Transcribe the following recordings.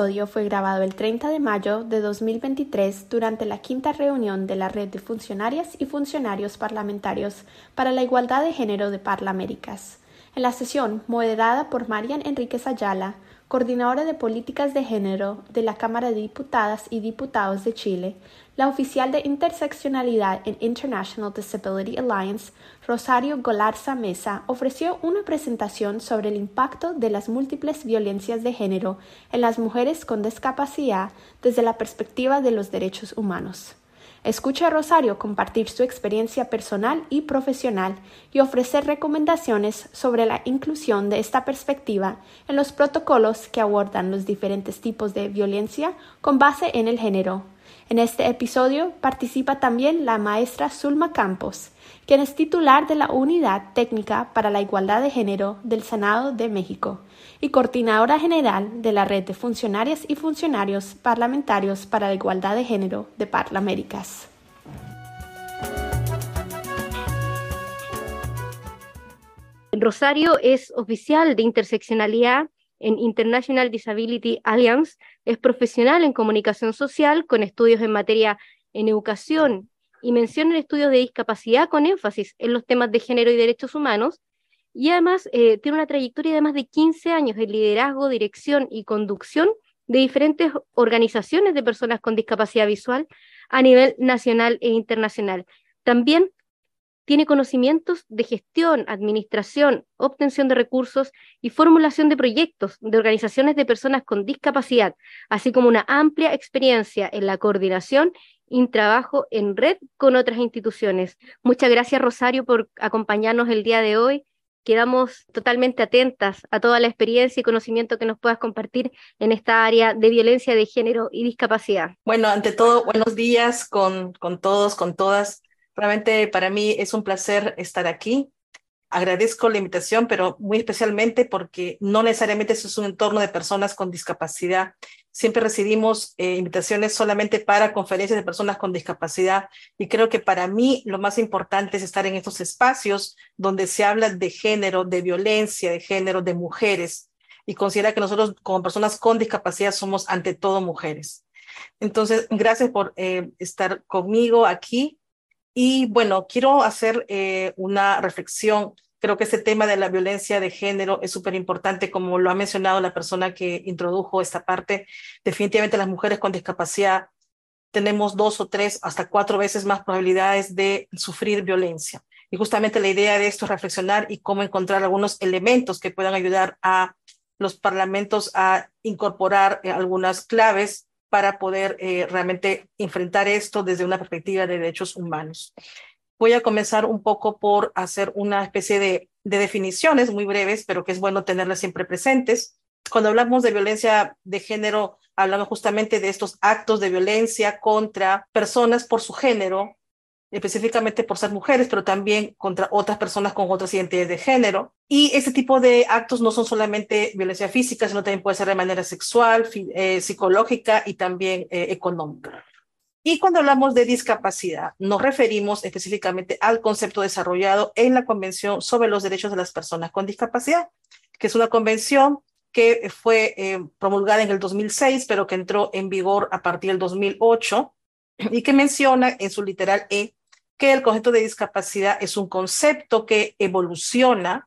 episodio fue grabado el 30 de mayo de 2023 durante la quinta reunión de la Red de Funcionarias y Funcionarios Parlamentarios para la Igualdad de Género de Parlaméricas. En la sesión, moderada por Marian Enríquez Ayala, coordinadora de políticas de género de la Cámara de Diputadas y Diputados de Chile, la oficial de interseccionalidad en International Disability Alliance, Rosario Golarza Mesa, ofreció una presentación sobre el impacto de las múltiples violencias de género en las mujeres con discapacidad desde la perspectiva de los derechos humanos. Escucha a Rosario compartir su experiencia personal y profesional y ofrecer recomendaciones sobre la inclusión de esta perspectiva en los protocolos que abordan los diferentes tipos de violencia con base en el género. En este episodio participa también la maestra Zulma Campos, quien es titular de la Unidad Técnica para la Igualdad de Género del Senado de México y coordinadora general de la Red de Funcionarias y Funcionarios Parlamentarios para la Igualdad de Género de Parlaméricas. Rosario es oficial de interseccionalidad en International Disability Alliance, es profesional en comunicación social con estudios en materia en educación y mención en estudios de discapacidad con énfasis en los temas de género y derechos humanos y además eh, tiene una trayectoria de más de 15 años de liderazgo, dirección y conducción de diferentes organizaciones de personas con discapacidad visual a nivel nacional e internacional. También tiene conocimientos de gestión, administración, obtención de recursos y formulación de proyectos de organizaciones de personas con discapacidad, así como una amplia experiencia en la coordinación y trabajo en red con otras instituciones. Muchas gracias, Rosario, por acompañarnos el día de hoy quedamos totalmente atentas a toda la experiencia y conocimiento que nos puedas compartir en esta área de violencia de género y discapacidad. Bueno, ante todo, buenos días con, con todos, con todas. Realmente para mí es un placer estar aquí. Agradezco la invitación, pero muy especialmente porque no necesariamente es un entorno de personas con discapacidad siempre recibimos eh, invitaciones solamente para conferencias de personas con discapacidad y creo que para mí lo más importante es estar en estos espacios donde se habla de género, de violencia de género, de mujeres y considera que nosotros como personas con discapacidad somos ante todo mujeres. Entonces, gracias por eh, estar conmigo aquí y bueno, quiero hacer eh, una reflexión Creo que este tema de la violencia de género es súper importante, como lo ha mencionado la persona que introdujo esta parte. Definitivamente las mujeres con discapacidad tenemos dos o tres, hasta cuatro veces más probabilidades de sufrir violencia. Y justamente la idea de esto es reflexionar y cómo encontrar algunos elementos que puedan ayudar a los parlamentos a incorporar eh, algunas claves para poder eh, realmente enfrentar esto desde una perspectiva de derechos humanos voy a comenzar un poco por hacer una especie de, definiciones muy breves, pero que es bueno tenerlas siempre presentes. Cuando hablamos de violencia de género, hablamos justamente de estos actos de violencia contra personas por su género, específicamente por ser mujeres, pero también contra otras personas con otras identidades de género. Y ese tipo de actos no son solamente violencia física, sino también puede ser de manera sexual, eh, psicológica y también eh, económica. Y cuando hablamos de discapacidad, nos referimos específicamente al concepto desarrollado en la Convención sobre los Derechos de las Personas con Discapacidad, que es una convención que fue eh, promulgada en el 2006, pero que entró en vigor a partir del 2008 y que menciona en su literal E que el concepto de discapacidad es un concepto que evoluciona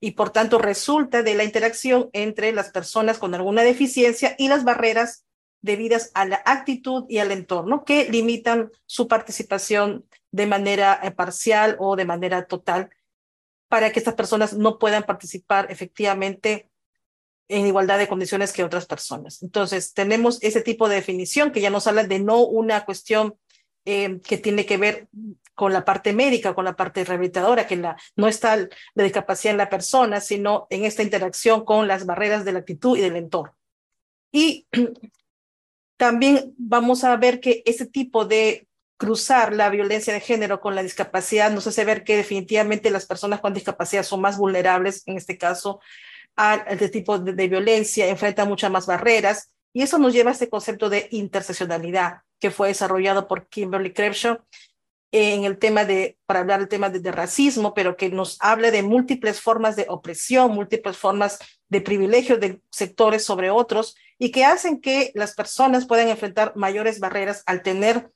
y por tanto resulta de la interacción entre las personas con alguna deficiencia y las barreras debidas a la actitud y al entorno que limitan su participación de manera eh, parcial o de manera total para que estas personas no puedan participar efectivamente en igualdad de condiciones que otras personas. Entonces, tenemos ese tipo de definición que ya nos habla de no una cuestión eh, que tiene que ver con la parte médica, con la parte rehabilitadora, que la, no está la discapacidad en la persona, sino en esta interacción con las barreras de la actitud y del entorno. Y también vamos a ver que ese tipo de cruzar la violencia de género con la discapacidad nos hace ver que definitivamente las personas con discapacidad son más vulnerables, en este caso, a este tipo de, violencia, enfrentan muchas más barreras, y eso nos lleva a este concepto de interseccionalidad que fue desarrollado por Kimberly Crenshaw en el tema de, para hablar del tema de, racismo, pero que nos habla de múltiples formas de opresión, múltiples formas de privilegio de sectores sobre otros y que hacen que las personas puedan enfrentar mayores barreras al tener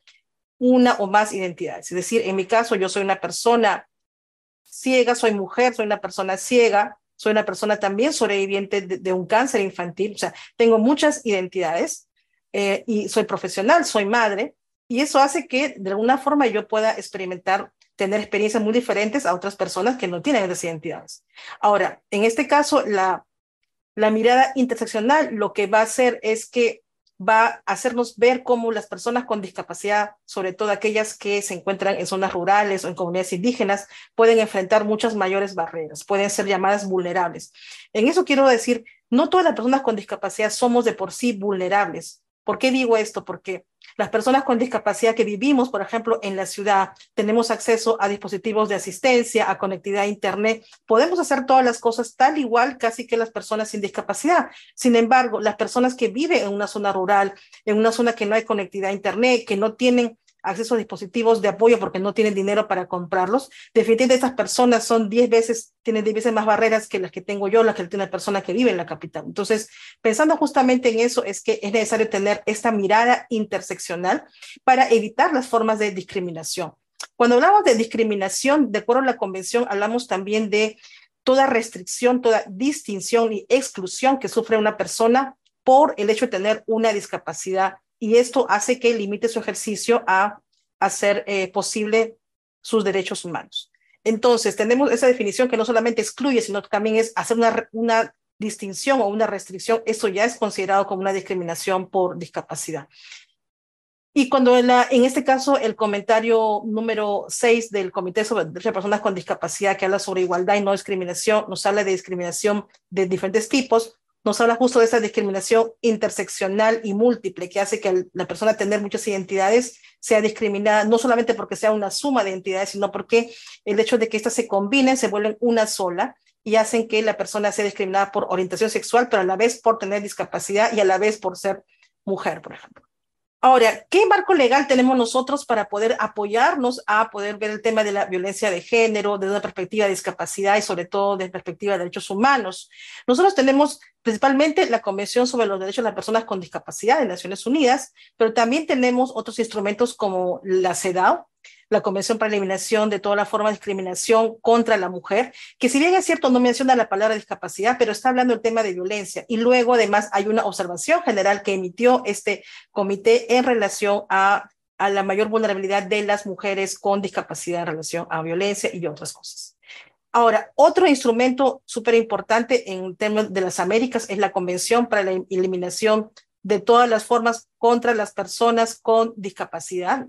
una o más identidades. Es decir, en mi caso, yo soy una persona ciega, soy mujer, soy una persona ciega, soy una persona también sobreviviente de, un cáncer infantil, o sea, tengo muchas identidades eh, y soy profesional, soy madre, y eso hace que de alguna forma yo pueda experimentar, tener experiencias muy diferentes a otras personas que no tienen esas identidades. Ahora, en este caso, la, la mirada interseccional lo que va a hacer es que va a hacernos ver cómo las personas con discapacidad, sobre todo aquellas que se encuentran en zonas rurales o en comunidades indígenas, pueden enfrentar muchas mayores barreras, pueden ser llamadas vulnerables. En eso quiero decir, no todas las personas con discapacidad somos de por sí vulnerables. ¿Por qué digo esto? Porque las personas con discapacidad que vivimos, por ejemplo, en la ciudad, tenemos acceso a dispositivos de asistencia, a conectividad a Internet, podemos hacer todas las cosas tal igual casi que las personas sin discapacidad. Sin embargo, las personas que viven en una zona rural, en una zona que no hay conectividad a Internet, que no tienen acceso a dispositivos de apoyo porque no tienen dinero para comprarlos. Definitivamente estas personas son 10 veces, tienen 10 veces más barreras que las que tengo yo, las que tiene una persona que vive en la capital. Entonces, pensando justamente en eso, es que es necesario tener esta mirada interseccional para evitar las formas de discriminación. Cuando hablamos de discriminación, de acuerdo a la convención, hablamos también de toda restricción, toda distinción y exclusión que sufre una persona por el hecho de tener una discapacidad y esto hace que limite su ejercicio a hacer eh, posible sus derechos humanos. Entonces, tenemos esa definición que no solamente excluye, sino que también es hacer una, una distinción o una restricción. Eso ya es considerado como una discriminación por discapacidad. Y cuando en, este caso el comentario número 6 del Comité sobre de Personas con Discapacidad, que habla sobre igualdad y no discriminación, nos habla de discriminación de diferentes tipos, nos habla justo de esa discriminación interseccional y múltiple que hace que la persona tener muchas identidades sea discriminada, no solamente porque sea una suma de identidades, sino porque el hecho de que éstas se combinen, se vuelven una sola y hacen que la persona sea discriminada por orientación sexual, pero a la vez por tener discapacidad y a la vez por ser mujer, por ejemplo. Ahora, ¿qué marco legal tenemos nosotros para poder apoyarnos a poder ver el tema de la violencia de género desde una perspectiva de discapacidad y sobre todo desde perspectiva de derechos humanos? Nosotros tenemos principalmente la Convención sobre los Derechos de las Personas con Discapacidad de Naciones Unidas, pero también tenemos otros instrumentos como la CEDAW, la Convención para la Eliminación de toda la forma de discriminación contra la mujer, que si bien es cierto no menciona la palabra discapacidad, pero está hablando del tema de violencia. Y luego además hay una observación general que emitió este comité en relación a, a la mayor vulnerabilidad de las mujeres con discapacidad en relación a violencia y otras cosas. Ahora, otro instrumento súper importante en términos de las Américas es la Convención para la Eliminación de todas las formas contra las personas con discapacidad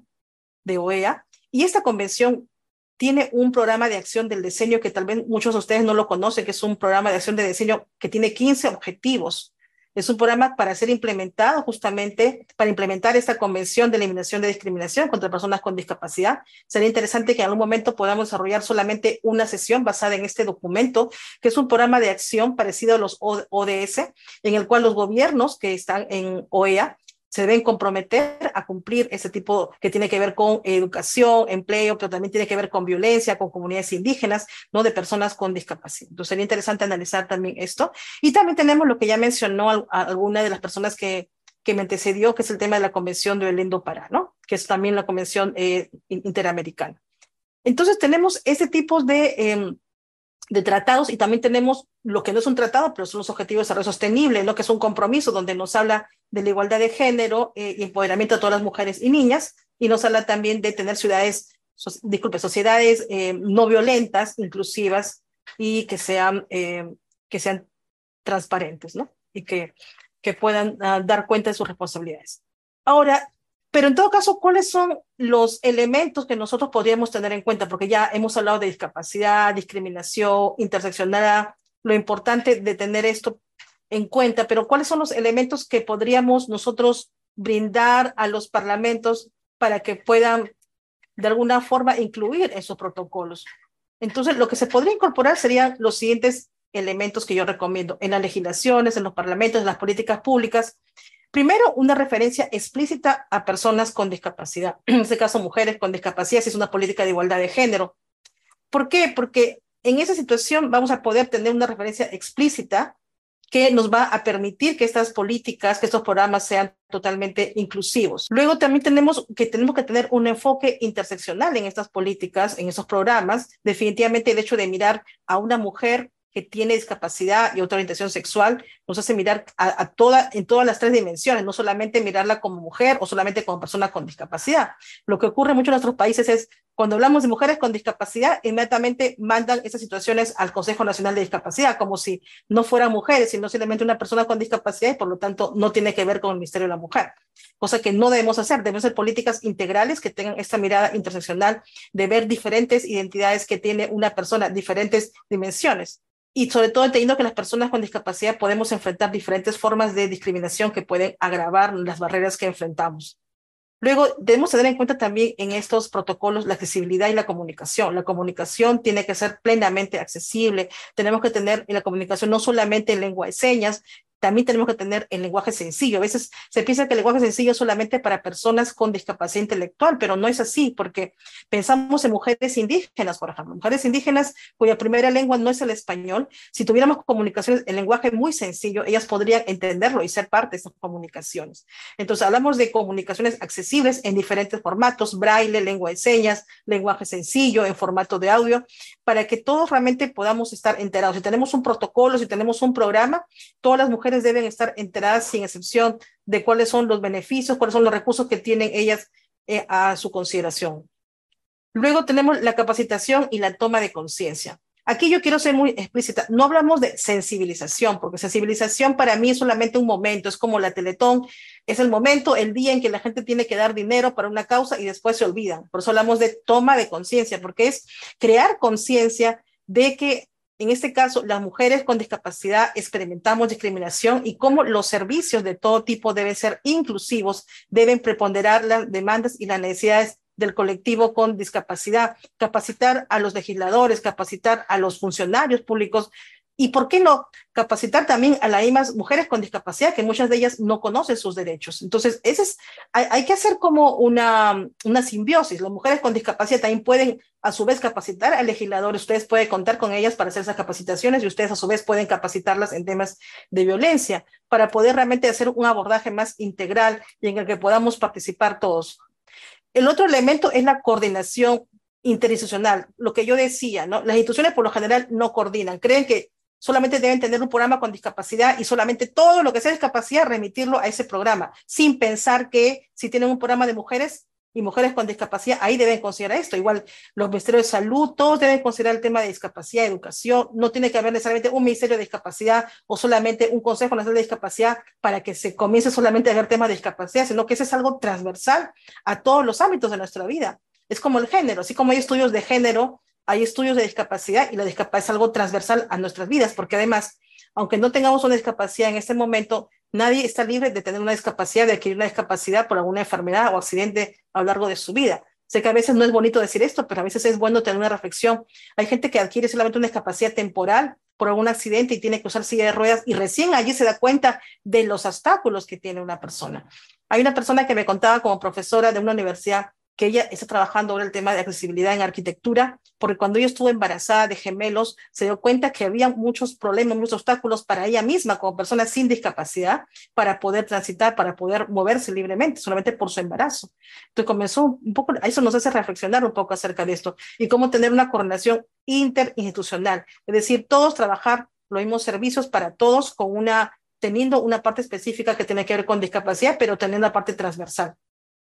de OEA, y esta convención tiene un programa de acción del diseño que tal vez muchos de ustedes no lo conocen, que es un programa de acción de diseño que tiene 15 objetivos. Es un programa para ser implementado justamente para implementar esta convención de eliminación de discriminación contra personas con discapacidad. Sería interesante que en algún momento podamos desarrollar solamente una sesión basada en este documento, que es un programa de acción parecido a los ODS, en el cual los gobiernos que están en OEA se deben comprometer a cumplir ese tipo que tiene que ver con educación, empleo, pero también tiene que ver con violencia, con comunidades indígenas, ¿no? De personas con discapacidad. Entonces sería interesante analizar también esto. Y también tenemos lo que ya mencionó alguna de las personas que, que me antecedió, que es el tema de la Convención de Belén do Pará, ¿no? Que es también la Convención eh, Interamericana. Entonces tenemos ese tipo de... Em, de tratados y también tenemos lo que no es un tratado, pero son los objetivos de desarrollo sostenible, lo que es un compromiso donde nos habla de la igualdad de género eh, y empoderamiento de todas las mujeres y niñas y nos habla también de tener ciudades, disculpe, sociedades eh, no violentas, inclusivas y que sean, eh, que sean transparentes, ¿no? Y que, que puedan ah, dar cuenta de sus responsabilidades. Ahora, pero en todo caso, ¿cuáles son los elementos que nosotros podríamos tener en cuenta? Porque ya hemos hablado de discapacidad, discriminación, interseccionalidad, lo importante de tener esto en cuenta, pero ¿cuáles son los elementos que podríamos nosotros brindar a los parlamentos para que puedan de alguna forma incluir esos protocolos? Entonces, lo que se podría incorporar serían los siguientes elementos que yo recomiendo en las legislaciones, en los parlamentos, en las políticas públicas, Primero, una referencia explícita a personas con discapacidad, en este caso mujeres con discapacidad, si es una política de igualdad de género. ¿Por qué? Porque en esa situación vamos a poder tener una referencia explícita que nos va a permitir que estas políticas, que estos programas sean totalmente inclusivos. Luego también tenemos que tenemos que tener un enfoque interseccional en estas políticas, en estos programas. Definitivamente el hecho de mirar a una mujer que tiene discapacidad y otra orientación sexual nos hace mirar a, a, toda, en todas las tres dimensiones, no solamente mirarla como mujer o solamente como persona con discapacidad. Lo que ocurre en muchos de nuestros países es cuando hablamos de mujeres con discapacidad, inmediatamente mandan esas situaciones al Consejo Nacional de Discapacidad, como si no fueran mujeres, sino simplemente una persona con discapacidad y por lo tanto no tiene que ver con el Ministerio de la Mujer. Cosa que no debemos hacer, debemos hacer políticas integrales que tengan esta mirada interseccional de ver diferentes identidades que tiene una persona, diferentes dimensiones y sobre todo entendiendo que las personas con discapacidad podemos enfrentar diferentes formas de discriminación que pueden agravar las barreras que enfrentamos. Luego, debemos tener en cuenta también en estos protocolos la accesibilidad y la comunicación. La comunicación tiene que ser plenamente accesible. Tenemos que tener en la comunicación no solamente en lengua de señas, también tenemos que tener el lenguaje sencillo. A veces se piensa que el lenguaje sencillo es solamente para personas con discapacidad intelectual, pero no es así, porque pensamos en mujeres indígenas, por ejemplo, mujeres indígenas cuya primera lengua no es el español. Si tuviéramos comunicaciones en lenguaje muy sencillo, ellas podrían entenderlo y ser parte de esas comunicaciones. Entonces, hablamos de comunicaciones accesibles en diferentes formatos, braille, lengua de señas, lenguaje sencillo, en formato de audio, para que todos realmente podamos estar enterados. Si tenemos un protocolo, si tenemos un programa, todas las mujeres deben estar enteradas sin excepción de cuáles son los beneficios, cuáles son los recursos que tienen ellas eh, a su consideración. Luego tenemos la capacitación y la toma de conciencia. Aquí yo quiero ser muy explícita. No hablamos de sensibilización, porque sensibilización para mí es solamente un momento, es como la Teletón, es el momento, el día en que la gente tiene que dar dinero para una causa y después se olvidan. Por eso hablamos de toma de conciencia, porque es crear conciencia de que en este caso, las mujeres con discapacidad experimentamos discriminación y cómo los servicios de todo tipo deben ser inclusivos, deben preponderar las demandas y las necesidades del colectivo con discapacidad, capacitar a los legisladores, capacitar a los funcionarios públicos y por qué no capacitar también a las mismas mujeres con discapacidad, que muchas de ellas no conocen sus derechos. Entonces, ese es, hay, hay, que hacer como una, una simbiosis. Las mujeres con discapacidad también pueden a su vez capacitar a legisladores. Ustedes pueden contar con ellas para hacer esas capacitaciones y ustedes a su vez pueden capacitarlas en temas de violencia para poder realmente hacer un abordaje más integral y en el que podamos participar todos. El otro elemento es la coordinación interinstitucional, lo que yo decía, ¿no? Las instituciones por lo general no coordinan, creen que solamente deben tener un programa con discapacidad y solamente todo lo que sea discapacidad remitirlo a ese programa, sin pensar que si tienen un programa de mujeres y mujeres con discapacidad, ahí deben considerar esto. Igual los ministerios de salud, todos deben considerar el tema de discapacidad, educación. No tiene que haber necesariamente un ministerio de discapacidad o solamente un consejo nacional de discapacidad para que se comience solamente a ver temas de discapacidad, sino que ese es algo transversal a todos los ámbitos de nuestra vida. Es como el género, así como hay estudios de género, hay estudios de discapacidad y la discapacidad es algo transversal a nuestras vidas, porque además, aunque no tengamos una discapacidad en este momento, nadie está libre de tener una discapacidad, de adquirir una discapacidad por alguna enfermedad o accidente a lo largo de su vida. Sé que a veces no es bonito decir esto, pero a veces es bueno tener una reflexión. Hay gente que adquiere solamente una discapacidad temporal por algún accidente y tiene que usar silla de ruedas y recién allí se da cuenta de los obstáculos que tiene una persona. Hay una persona que me contaba como profesora de una universidad que ella está trabajando ahora el tema de accesibilidad en arquitectura, porque cuando ella estuvo embarazada de gemelos, se dio cuenta que había muchos problemas, muchos obstáculos para ella misma como persona sin discapacidad para poder transitar, para poder moverse libremente, solamente por su embarazo. Entonces comenzó un poco, eso nos hace reflexionar un poco acerca de esto y cómo tener una coordinación interinstitucional, es decir, todos trabajar los mismos servicios para todos con una teniendo una parte específica que tiene que ver con discapacidad, pero teniendo la parte transversal.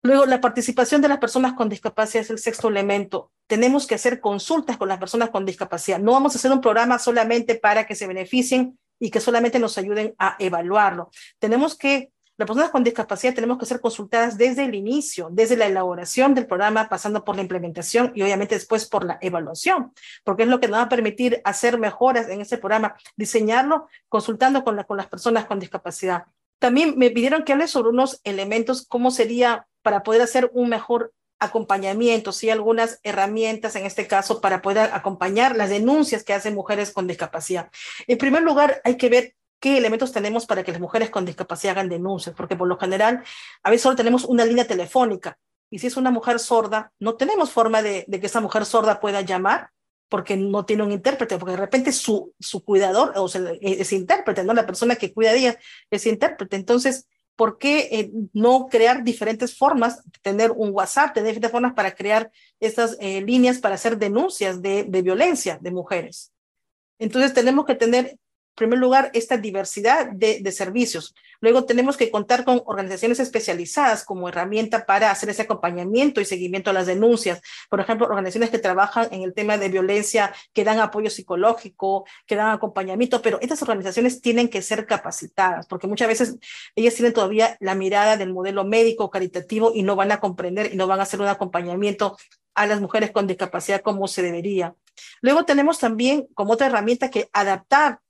Luego, la participación de las personas con discapacidad es el sexto elemento. Tenemos que hacer consultas con las personas con discapacidad. No vamos a hacer un programa solamente para que se beneficien y que solamente nos ayuden a evaluarlo. Tenemos que, las personas con discapacidad tenemos que ser consultadas desde el inicio, desde la elaboración del programa, pasando por la implementación y obviamente después por la evaluación, porque es lo que nos va a permitir hacer mejoras en ese programa, diseñarlo consultando con, con las personas con discapacidad. También me pidieron que hable sobre unos elementos, cómo sería para poder hacer un mejor acompañamiento, sí, algunas herramientas en este caso para poder acompañar las denuncias que hacen mujeres con discapacidad. En primer lugar, hay que ver qué elementos tenemos para que las mujeres con discapacidad hagan denuncias, porque por lo general a veces solo tenemos una línea telefónica y si es una mujer sorda, no tenemos forma de, que esa mujer sorda pueda llamar porque no tiene un intérprete, porque de repente su, su cuidador o sea, es intérprete, ¿no? La persona que cuida de ella es intérprete. Entonces, ¿por qué eh, no crear diferentes formas, tener un WhatsApp, tener diferentes formas para crear estas eh, líneas para hacer denuncias de, de violencia de mujeres? Entonces, tenemos que tener primer lugar, esta diversidad de, de, servicios. Luego tenemos que contar con organizaciones especializadas como herramienta para hacer ese acompañamiento y seguimiento a las denuncias. Por ejemplo, organizaciones que trabajan en el tema de violencia, que dan apoyo psicológico, que dan acompañamiento, pero estas organizaciones tienen que ser capacitadas, porque muchas veces ellas tienen todavía la mirada del modelo médico caritativo y no van a comprender y no van a hacer un acompañamiento a las mujeres con discapacidad como se debería. Luego tenemos también como otra herramienta que adaptar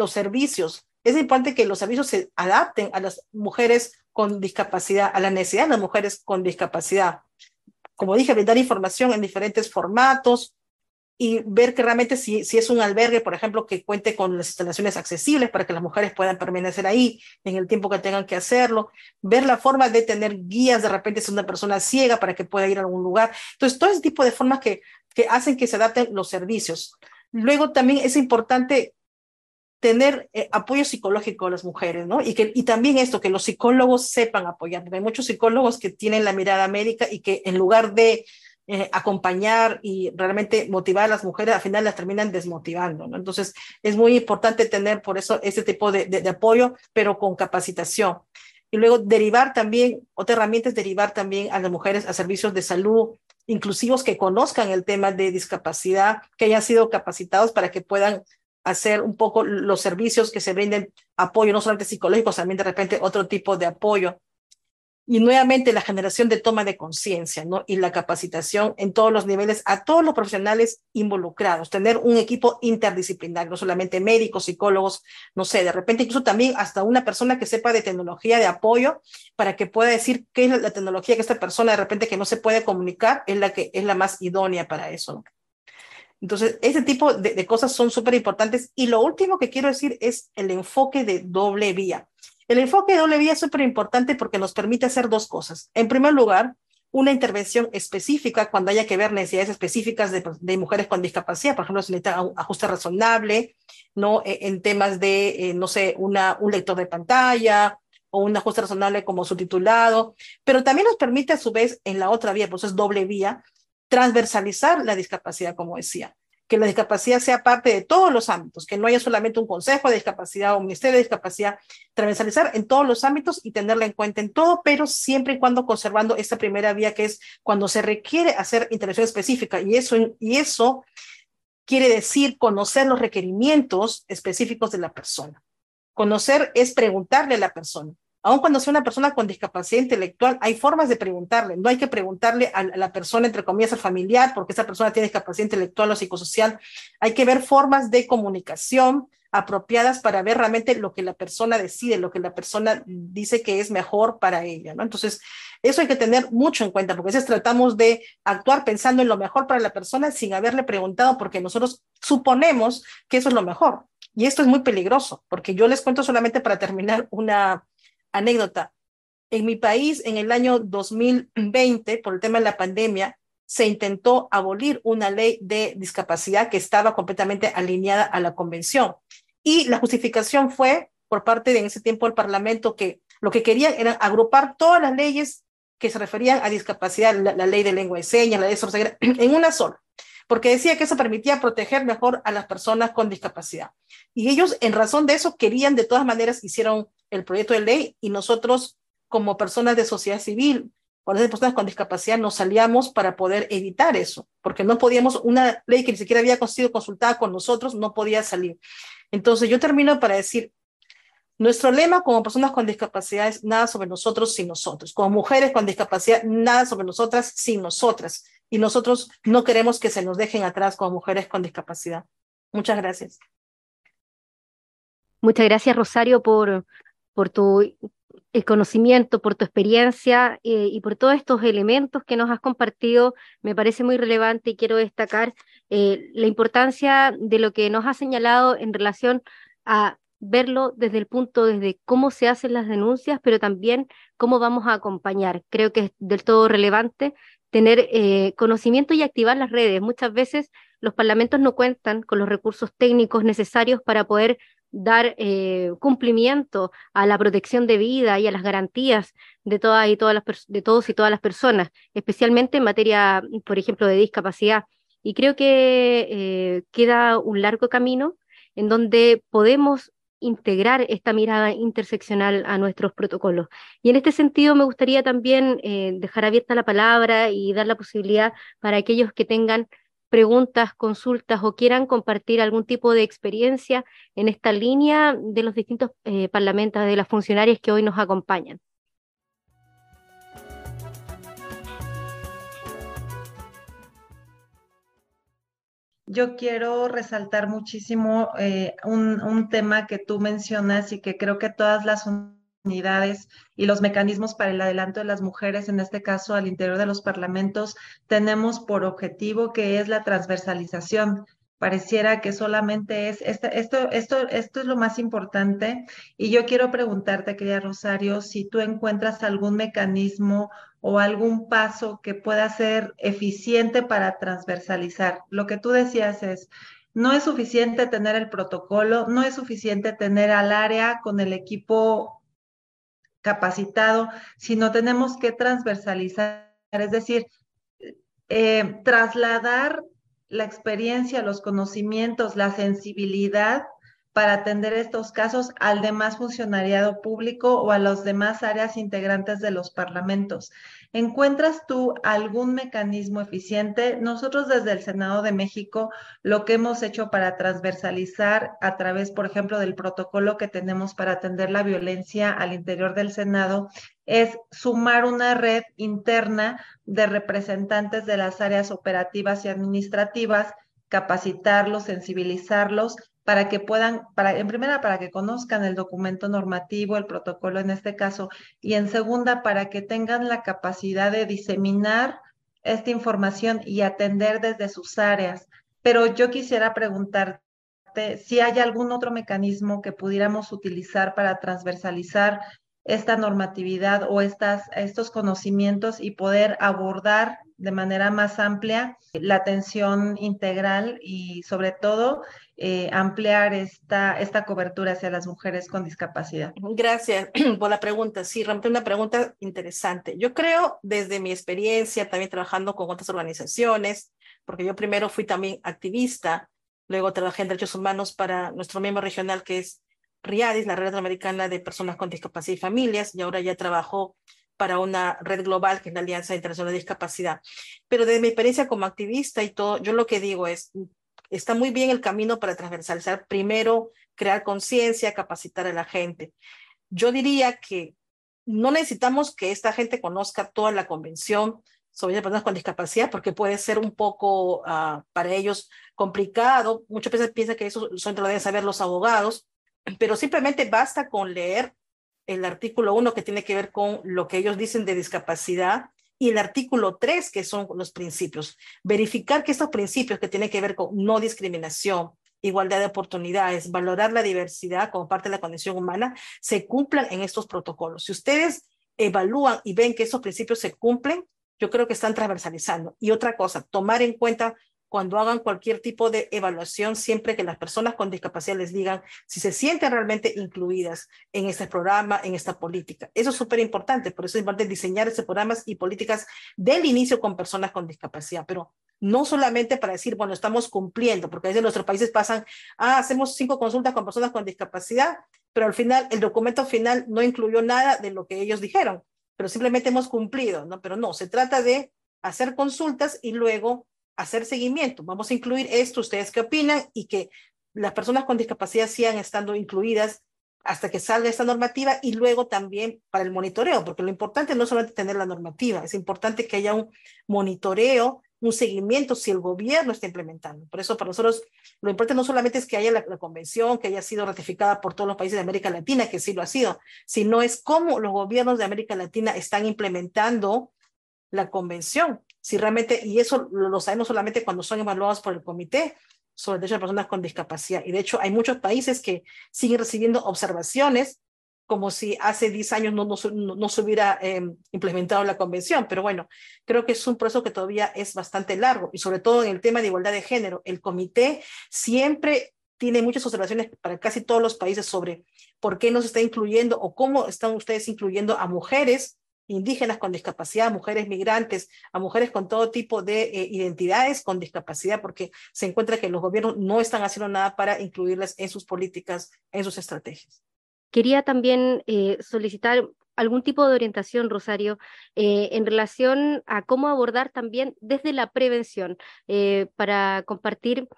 los servicios. Es importante que los servicios se adapten a las mujeres con discapacidad, a la necesidad de las mujeres con discapacidad. Como dije, brindar información en diferentes formatos y ver que realmente si, si es un albergue, por ejemplo, que cuente con las instalaciones accesibles para que las mujeres puedan permanecer ahí en el tiempo que tengan que hacerlo, ver la forma de tener guías de repente si una persona ciega para que pueda ir a algún lugar. Entonces, todo ese tipo de formas que, que hacen que se adapten los servicios. Luego también es importante tener eh, apoyo psicológico a las mujeres, ¿no? Y, que, y también esto, que los psicólogos sepan apoyar, porque hay muchos psicólogos que tienen la mirada médica y que en lugar de eh, acompañar y realmente motivar a las mujeres, al final las terminan desmotivando, ¿no? Entonces, es muy importante tener por eso este tipo de, de, de apoyo, pero con capacitación. Y luego derivar también, otra herramienta es derivar también a las mujeres a servicios de salud inclusivos que conozcan el tema de discapacidad, que hayan sido capacitados para que puedan hacer un poco los servicios que se brinden apoyo, no solamente psicológico, también de repente otro tipo de apoyo. Y nuevamente la generación de toma de conciencia, ¿no? Y la capacitación en todos los niveles a todos los profesionales involucrados, tener un equipo interdisciplinario, no solamente médicos, psicólogos, no sé, de repente incluso también hasta una persona que sepa de tecnología de apoyo para que pueda decir qué es la tecnología que esta persona de repente que no se puede comunicar es la que es la más idónea para eso, ¿no? Entonces, ese tipo de, cosas son súper importantes. Y lo último que quiero decir es el enfoque de doble vía. El enfoque de doble vía es súper importante porque nos permite hacer dos cosas. En primer lugar, una intervención específica cuando haya que ver necesidades específicas de, mujeres con discapacidad, por ejemplo, si necesita un ajuste razonable, ¿no? E, en temas de, eh, no sé, una, un lector de pantalla o un ajuste razonable como subtitulado, pero también nos permite a su vez en la otra vía, pues es doble vía, transversalizar la discapacidad, como decía, que la discapacidad sea parte de todos los ámbitos, que no haya solamente un consejo de discapacidad o un ministerio de discapacidad, transversalizar en todos los ámbitos y tenerla en cuenta en todo, pero siempre y cuando conservando esta primera vía que es cuando se requiere hacer intervención específica. Y eso, y eso quiere decir conocer los requerimientos específicos de la persona. Conocer es preguntarle a la persona, Aun cuando sea una persona con discapacidad intelectual, hay formas de preguntarle. No hay que preguntarle a la persona, entre comillas, al familiar, porque esa persona tiene discapacidad intelectual o psicosocial. Hay que ver formas de comunicación apropiadas para ver realmente lo que la persona decide, lo que la persona dice que es mejor para ella, ¿no? Entonces, eso hay que tener mucho en cuenta, porque a veces tratamos de actuar pensando en lo mejor para la persona sin haberle preguntado, porque nosotros suponemos que eso es lo mejor. Y esto es muy peligroso, porque yo les cuento solamente para terminar una, anécdota. En mi país, en el año 2020, por el tema de la pandemia, se intentó abolir una ley de discapacidad que estaba completamente alineada a la convención. Y la justificación fue por parte de en ese tiempo el Parlamento que lo que querían era agrupar todas las leyes que se referían a discapacidad, la, ley de lengua de señas, la ley de sorcería, en una sola, porque decía que eso permitía proteger mejor a las personas con discapacidad. Y ellos, en razón de eso, querían de todas maneras, hicieron el proyecto de ley y nosotros como personas de sociedad civil, las personas con discapacidad, nos salíamos para poder evitar eso, porque no podíamos, una ley que ni siquiera había sido consultada con nosotros, no podía salir. Entonces yo termino para decir, nuestro lema como personas con discapacidad es nada sobre nosotros sin nosotros. Como mujeres con discapacidad, nada sobre nosotras sin nosotras. Y nosotros no queremos que se nos dejen atrás como mujeres con discapacidad. Muchas gracias. Muchas gracias, Rosario, por, por tu el conocimiento, por tu experiencia eh, y por todos estos elementos que nos has compartido. Me parece muy relevante y quiero destacar eh, la importancia de lo que nos has señalado en relación a verlo desde el punto desde cómo se hacen las denuncias, pero también cómo vamos a acompañar. Creo que es del todo relevante tener eh, conocimiento y activar las redes. Muchas veces los parlamentos no cuentan con los recursos técnicos necesarios para poder dar eh, cumplimiento a la protección de vida y a las garantías de todas y todas las de todos y todas las personas, especialmente en materia, por ejemplo, de discapacidad. Y creo que eh, queda un largo camino en donde podemos integrar esta mirada interseccional a nuestros protocolos. Y en este sentido me gustaría también eh, dejar abierta la palabra y dar la posibilidad para aquellos que tengan preguntas, consultas o quieran compartir algún tipo de experiencia en esta línea de los distintos eh, parlamentos, de las funcionarias que hoy nos acompañan. Yo quiero resaltar muchísimo eh, un, tema que tú mencionas y que creo que todas las unidades y los mecanismos para el adelanto de las mujeres, en este caso al interior de los parlamentos, tenemos por objetivo que es la transversalización. Pareciera que solamente es, esto, esto, esto es lo más importante. Y yo quiero preguntarte, querida Rosario, si tú encuentras algún mecanismo o algún paso que pueda ser eficiente para transversalizar. Lo que tú decías es, no es suficiente tener el protocolo, no es suficiente tener al área con el equipo capacitado, sino tenemos que transversalizar, es decir, eh, trasladar la experiencia, los conocimientos, la sensibilidad para atender estos casos al demás funcionariado público o a las demás áreas integrantes de los parlamentos. ¿Encuentras tú algún mecanismo eficiente? Nosotros desde el Senado de México lo que hemos hecho para transversalizar a través, por ejemplo, del protocolo que tenemos para atender la violencia al interior del Senado es sumar una red interna de representantes de las áreas operativas y administrativas, capacitarlos, sensibilizarlos para que puedan, para, en primera, para que conozcan el documento normativo, el protocolo en este caso, y en segunda, para que tengan la capacidad de diseminar esta información y atender desde sus áreas. Pero yo quisiera preguntarte si hay algún otro mecanismo que pudiéramos utilizar para transversalizar esta normatividad o estas, estos conocimientos y poder abordar de manera más amplia la atención integral y sobre todo eh, ampliar esta, esta cobertura hacia las mujeres con discapacidad. Gracias por la pregunta. Sí, realmente una pregunta interesante. Yo creo desde mi experiencia también trabajando con otras organizaciones, porque yo primero fui también activista, luego trabajé en derechos humanos para nuestro miembro regional que es RIADIS, la Red Americana de Personas con Discapacidad y Familias, y ahora ya trabajo para una red global que es la Alianza Internacional de Discapacidad. Pero desde mi experiencia como activista y todo, yo lo que digo es, está muy bien el camino para transversalizar. Primero, crear conciencia, capacitar a la gente. Yo diría que no necesitamos que esta gente conozca toda la convención sobre personas con discapacidad, porque puede ser un poco ah, para ellos complicado. Muchas veces piensan que eso solo lo deben saber los abogados, pero simplemente basta con leer el artículo 1 que tiene que ver con lo que ellos dicen de discapacidad y el artículo 3 que son los principios. Verificar que estos principios que tienen que ver con no discriminación, igualdad de oportunidades, valorar la diversidad como parte de la condición humana, se cumplan en estos protocolos. Si ustedes evalúan y ven que esos principios se cumplen, yo creo que están transversalizando. Y otra cosa, tomar en cuenta cuando hagan cualquier tipo de evaluación, siempre que las personas con discapacidad les digan si se sienten realmente incluidas en este programa, en esta política. Eso es súper importante, por eso es importante diseñar esos programas y políticas del inicio con personas con discapacidad, pero no solamente para decir, bueno, estamos cumpliendo, porque a veces en nuestros países pasan, ah, hacemos cinco consultas con personas con discapacidad, pero al final el documento final no incluyó nada de lo que ellos dijeron, pero simplemente hemos cumplido, ¿no? Pero no, se trata de hacer consultas y luego hacer seguimiento. Vamos a incluir esto, ustedes qué opinan y que las personas con discapacidad sigan estando incluidas hasta que salga esta normativa y luego también para el monitoreo, porque lo importante no es solamente tener la normativa, es importante que haya un monitoreo, un seguimiento si el gobierno está implementando. Por eso para nosotros lo importante no solamente es que haya la, la, convención, que haya sido ratificada por todos los países de América Latina, que sí lo ha sido, sino es cómo los gobiernos de América Latina están implementando la convención si realmente, y eso lo sabemos solamente cuando son evaluados por el Comité sobre Derechos de Personas con Discapacidad. Y de hecho, hay muchos países que siguen recibiendo observaciones como si hace 10 años no, no, se hubiera em, implementado la convención. Pero bueno, creo que es un proceso que todavía es bastante largo y sobre todo en el tema de igualdad de género. El comité siempre tiene muchas observaciones para casi todos los países sobre por qué no se está incluyendo o cómo están ustedes incluyendo a mujeres indígenas con discapacidad, mujeres migrantes, a mujeres con todo tipo de eh, identidades con discapacidad, porque se encuentra que los gobiernos no están haciendo nada para incluirlas en sus políticas, en sus estrategias. Quería también eh, solicitar algún tipo de orientación, Rosario, eh, en relación a cómo abordar también desde la prevención para compartir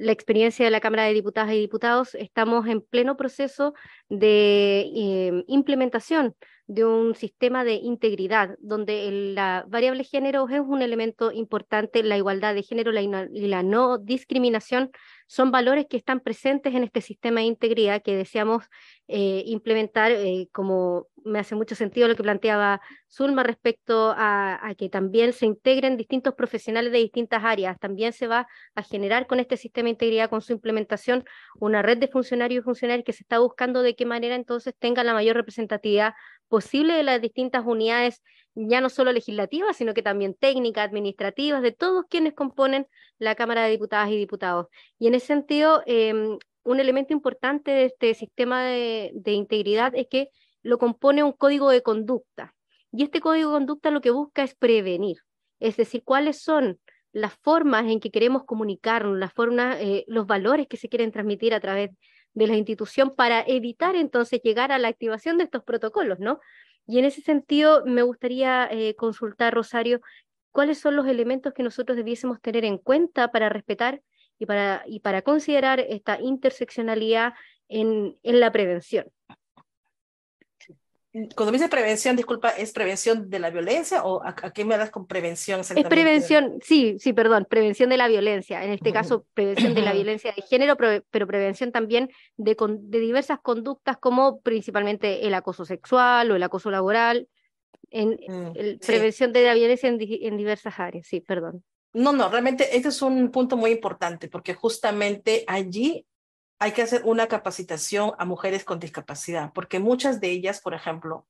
la experiencia de la Cámara de Diputadas y Diputados, estamos en pleno proceso de implementación de un sistema de integridad, donde la variable género es un elemento importante, la igualdad de género y la no discriminación son valores que están presentes en este sistema de integridad que deseamos eh, implementar, eh, como me hace mucho sentido lo que planteaba Zulma respecto a, que también se integren distintos profesionales de distintas áreas. También se va a generar con este sistema de integridad, con su implementación, una red de funcionarios y funcionarios que se está buscando de qué manera entonces tenga la mayor representatividad posible de las distintas unidades, ya no solo legislativas, sino que también técnicas, administrativas, de todos quienes componen la Cámara de Diputadas y Diputados. Y en ese sentido, em, un elemento importante de este sistema de, integridad es que lo compone un código de conducta. Y este código de conducta lo que busca es prevenir, es decir, cuáles son las formas en que queremos comunicarnos, las formas, eh, los valores que se quieren transmitir a través de la institución para evitar entonces llegar a la activación de estos protocolos, ¿no? Y en ese sentido me gustaría eh, consultar, Rosario, cuáles son los elementos que nosotros debiésemos tener en cuenta para respetar y para, y para considerar esta interseccionalidad en, en la prevención. Cuando me dice prevención, disculpa, ¿es prevención de la violencia o a, qué me das con prevención? Es prevención, sí, sí, perdón, prevención de la violencia, en este caso prevención de la violencia de género, pero, prevención también de, de, diversas conductas como principalmente el acoso sexual o el acoso laboral, en, mm, prevención de la violencia en, en diversas áreas, sí, perdón. No, no, realmente este es un punto muy importante porque justamente allí hay que hacer una capacitación a mujeres con discapacidad, porque muchas de ellas, por ejemplo,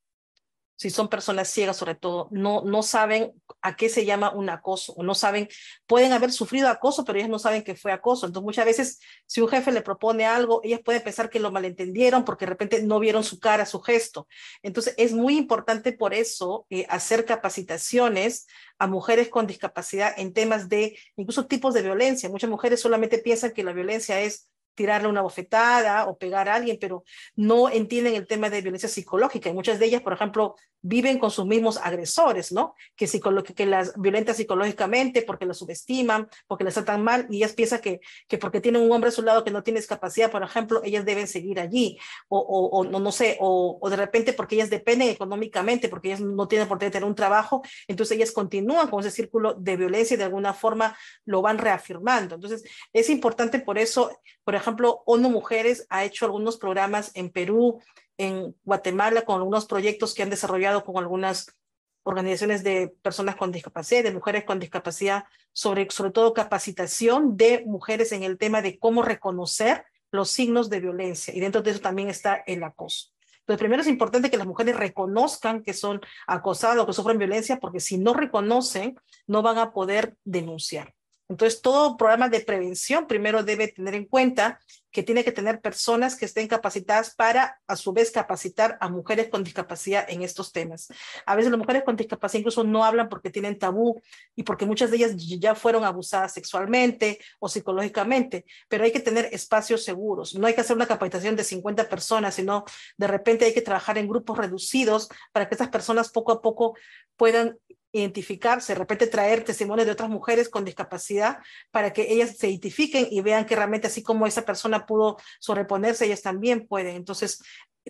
si son personas ciegas sobre todo, no, no saben a qué se llama un acoso, o no saben, pueden haber sufrido acoso, pero ellas no saben que fue acoso. Entonces muchas veces, si un jefe le propone algo, ellas pueden pensar que lo malentendieron porque de repente no vieron su cara, su gesto. Entonces es muy importante por eso eh, hacer capacitaciones a mujeres con discapacidad en temas de incluso tipos de violencia. Muchas mujeres solamente piensan que la violencia es tirarle una bofetada o pegar a alguien, pero no entienden el tema de violencia psicológica. Y muchas de ellas, por ejemplo, viven con sus mismos agresores, ¿no? Que, que las violentan psicológicamente porque las subestiman, porque las tratan mal, y ellas piensan que, que porque tienen un hombre a su lado que no tiene discapacidad, por ejemplo, ellas deben seguir allí, o, o, no, no sé, o, o, de repente porque ellas dependen económicamente, porque ellas no tienen por qué tener un trabajo, entonces ellas continúan con ese círculo de violencia y de alguna forma lo van reafirmando. Entonces, es importante por eso, por ejemplo, ONU Mujeres ha hecho algunos programas en Perú, en Guatemala con algunos proyectos que han desarrollado con algunas organizaciones de personas con discapacidad, de mujeres con discapacidad, sobre, sobre todo capacitación de mujeres en el tema de cómo reconocer los signos de violencia. Y dentro de eso también está el acoso. Entonces, primero es importante que las mujeres reconozcan que son acosadas o que sufren violencia, porque si no reconocen, no van a poder denunciar. Entonces, todo programa de prevención primero debe tener en cuenta que tiene que tener personas que estén capacitadas para, a su vez, capacitar a mujeres con discapacidad en estos temas. A veces las mujeres con discapacidad incluso no hablan porque tienen tabú y porque muchas de ellas ya fueron abusadas sexualmente o psicológicamente, pero hay que tener espacios seguros. No hay que hacer una capacitación de 50 personas, sino de repente hay que trabajar en grupos reducidos para que estas personas poco a poco puedan identificarse, de repente traer testimonios de otras mujeres con discapacidad para que ellas se identifiquen y vean que realmente así como esa persona pudo sobreponerse, ellas también pueden. Entonces,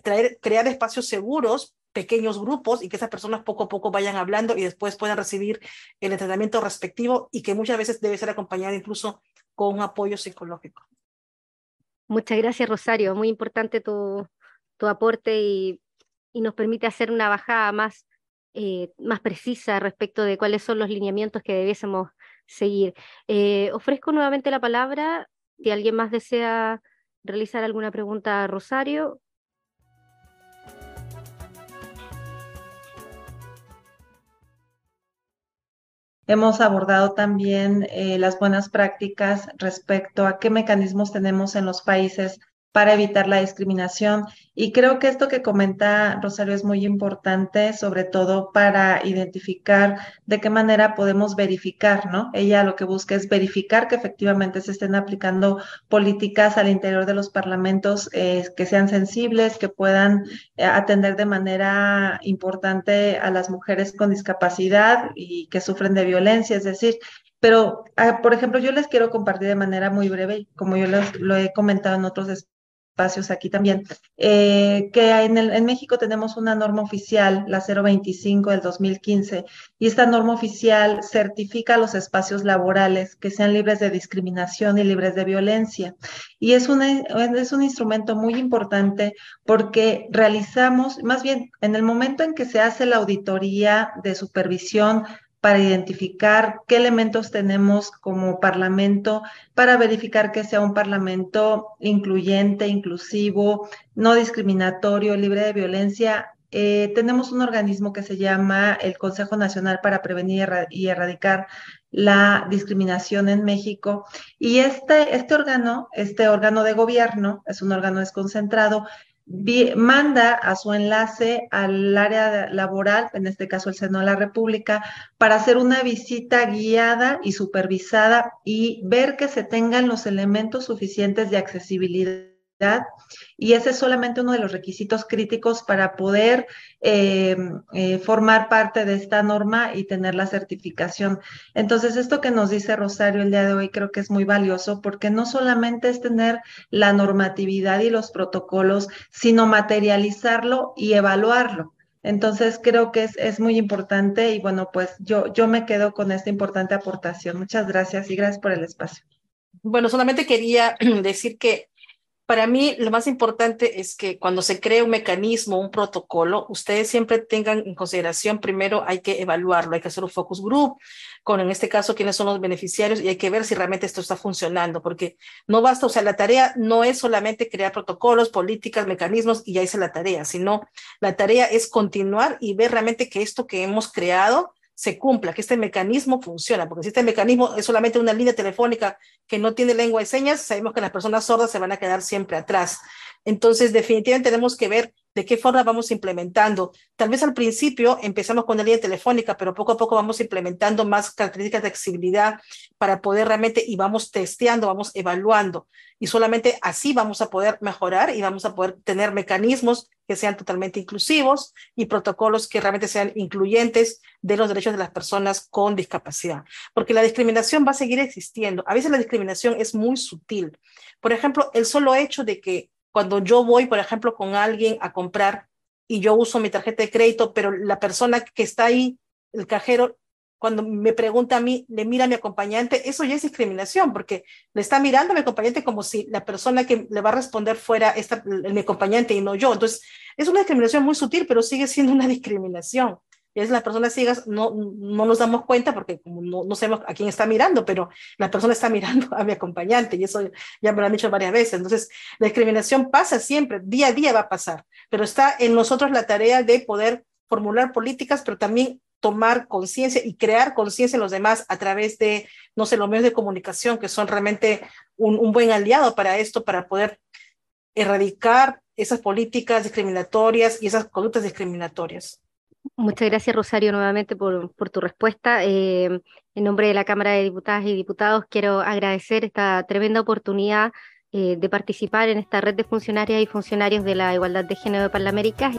traer, crear espacios seguros, pequeños grupos y que esas personas poco a poco vayan hablando y después puedan recibir el entrenamiento respectivo y que muchas veces debe ser acompañado incluso con apoyo psicológico. Muchas gracias, Rosario. Muy importante tu, tu aporte y, y nos permite hacer una bajada más eh, más precisa respecto de cuáles son los lineamientos que debiésemos seguir. Eh, ofrezco nuevamente la palabra si alguien más desea realizar alguna pregunta a Rosario. Hemos abordado también eh, las buenas prácticas respecto a qué mecanismos tenemos en los países para evitar la discriminación. Y creo que esto que comenta Rosario es muy importante, sobre todo para identificar de qué manera podemos verificar, ¿no? Ella lo que busca es verificar que efectivamente se estén aplicando políticas al interior de los parlamentos eh, que sean sensibles, que puedan eh, atender de manera importante a las mujeres con discapacidad y que sufren de violencia, es decir, pero, ah, por ejemplo, yo les quiero compartir de manera muy breve, como yo lo he comentado en otros espacios aquí también, eh, que en, el, en México tenemos una norma oficial, la 025 del 2015, y esta norma oficial certifica los espacios laborales que sean libres de discriminación y libres de violencia. Y es, una, es un instrumento muy importante porque realizamos, más bien, en el momento en que se hace la auditoría de supervisión para identificar qué elementos tenemos como parlamento, para verificar que sea un parlamento incluyente, inclusivo, no discriminatorio, libre de violencia. Eh, tenemos un organismo que se llama el Consejo Nacional para Prevenir y Erradicar la Discriminación en México. Y este, este órgano, este órgano de gobierno, es un órgano desconcentrado, manda a su enlace al área laboral, en este caso el Seno de la República, para hacer una visita guiada y supervisada y ver que se tengan los elementos suficientes de accesibilidad y ese es solamente uno de los requisitos críticos para poder eh, eh, formar parte de esta norma y tener la certificación. Entonces, esto que nos dice Rosario el día de hoy creo que es muy valioso porque no solamente es tener la normatividad y los protocolos, sino materializarlo y evaluarlo. Entonces creo que es, es, muy importante y bueno, pues yo, yo me quedo con esta importante aportación. Muchas gracias y gracias por el espacio. Bueno, solamente quería decir que para mí lo más importante es que cuando se cree un mecanismo, un protocolo, ustedes siempre tengan en consideración, primero hay que evaluarlo, hay que hacer un focus group, con en este caso quiénes son los beneficiarios y hay que ver si realmente esto está funcionando, porque no basta, o sea, la tarea no es solamente crear protocolos, políticas, mecanismos y ya hice la tarea, sino la tarea es continuar y ver realmente que esto que hemos creado se cumpla, que este mecanismo funciona, porque si este mecanismo es solamente una línea telefónica que no tiene lengua de señas, sabemos que las personas sordas se van a quedar siempre atrás. Entonces, definitivamente tenemos que ver de qué forma vamos implementando. Tal vez al principio empezamos con la línea telefónica, pero poco a poco vamos implementando más características de accesibilidad para poder realmente, y vamos testeando, vamos evaluando. Y solamente así vamos a poder mejorar y vamos a poder tener mecanismos que sean totalmente inclusivos y protocolos que realmente sean incluyentes de los derechos de las personas con discapacidad. Porque la discriminación va a seguir existiendo. A veces la discriminación es muy sutil. Por ejemplo, el solo hecho de que cuando yo voy, por ejemplo, con alguien a comprar y yo uso mi tarjeta de crédito, pero la persona que está ahí, el cajero, cuando me pregunta a mí, le mira a mi acompañante, eso ya es discriminación, porque le está mirando a mi acompañante como si la persona que le va a responder fuera esta, mi acompañante y no yo. Entonces, es una discriminación muy sutil, pero sigue siendo una discriminación y es las personas ciegas no, no nos damos cuenta porque no, no, sabemos a quién está mirando, pero la persona está mirando a mi acompañante y eso ya me lo han dicho varias veces. Entonces, la discriminación pasa siempre, día a día va a pasar, pero está en nosotros la tarea de poder formular políticas, pero también tomar conciencia y crear conciencia en los demás a través de, no sé, los medios de comunicación, que son realmente un, un buen aliado para esto, para poder erradicar esas políticas discriminatorias y esas conductas discriminatorias. Muchas gracias, Rosario, nuevamente por, tu respuesta. Eh, en nombre de la Cámara de Diputadas y Diputados, quiero agradecer esta tremenda oportunidad eh, de participar en esta red de funcionarias y funcionarios de la igualdad de género de Parlaméricas.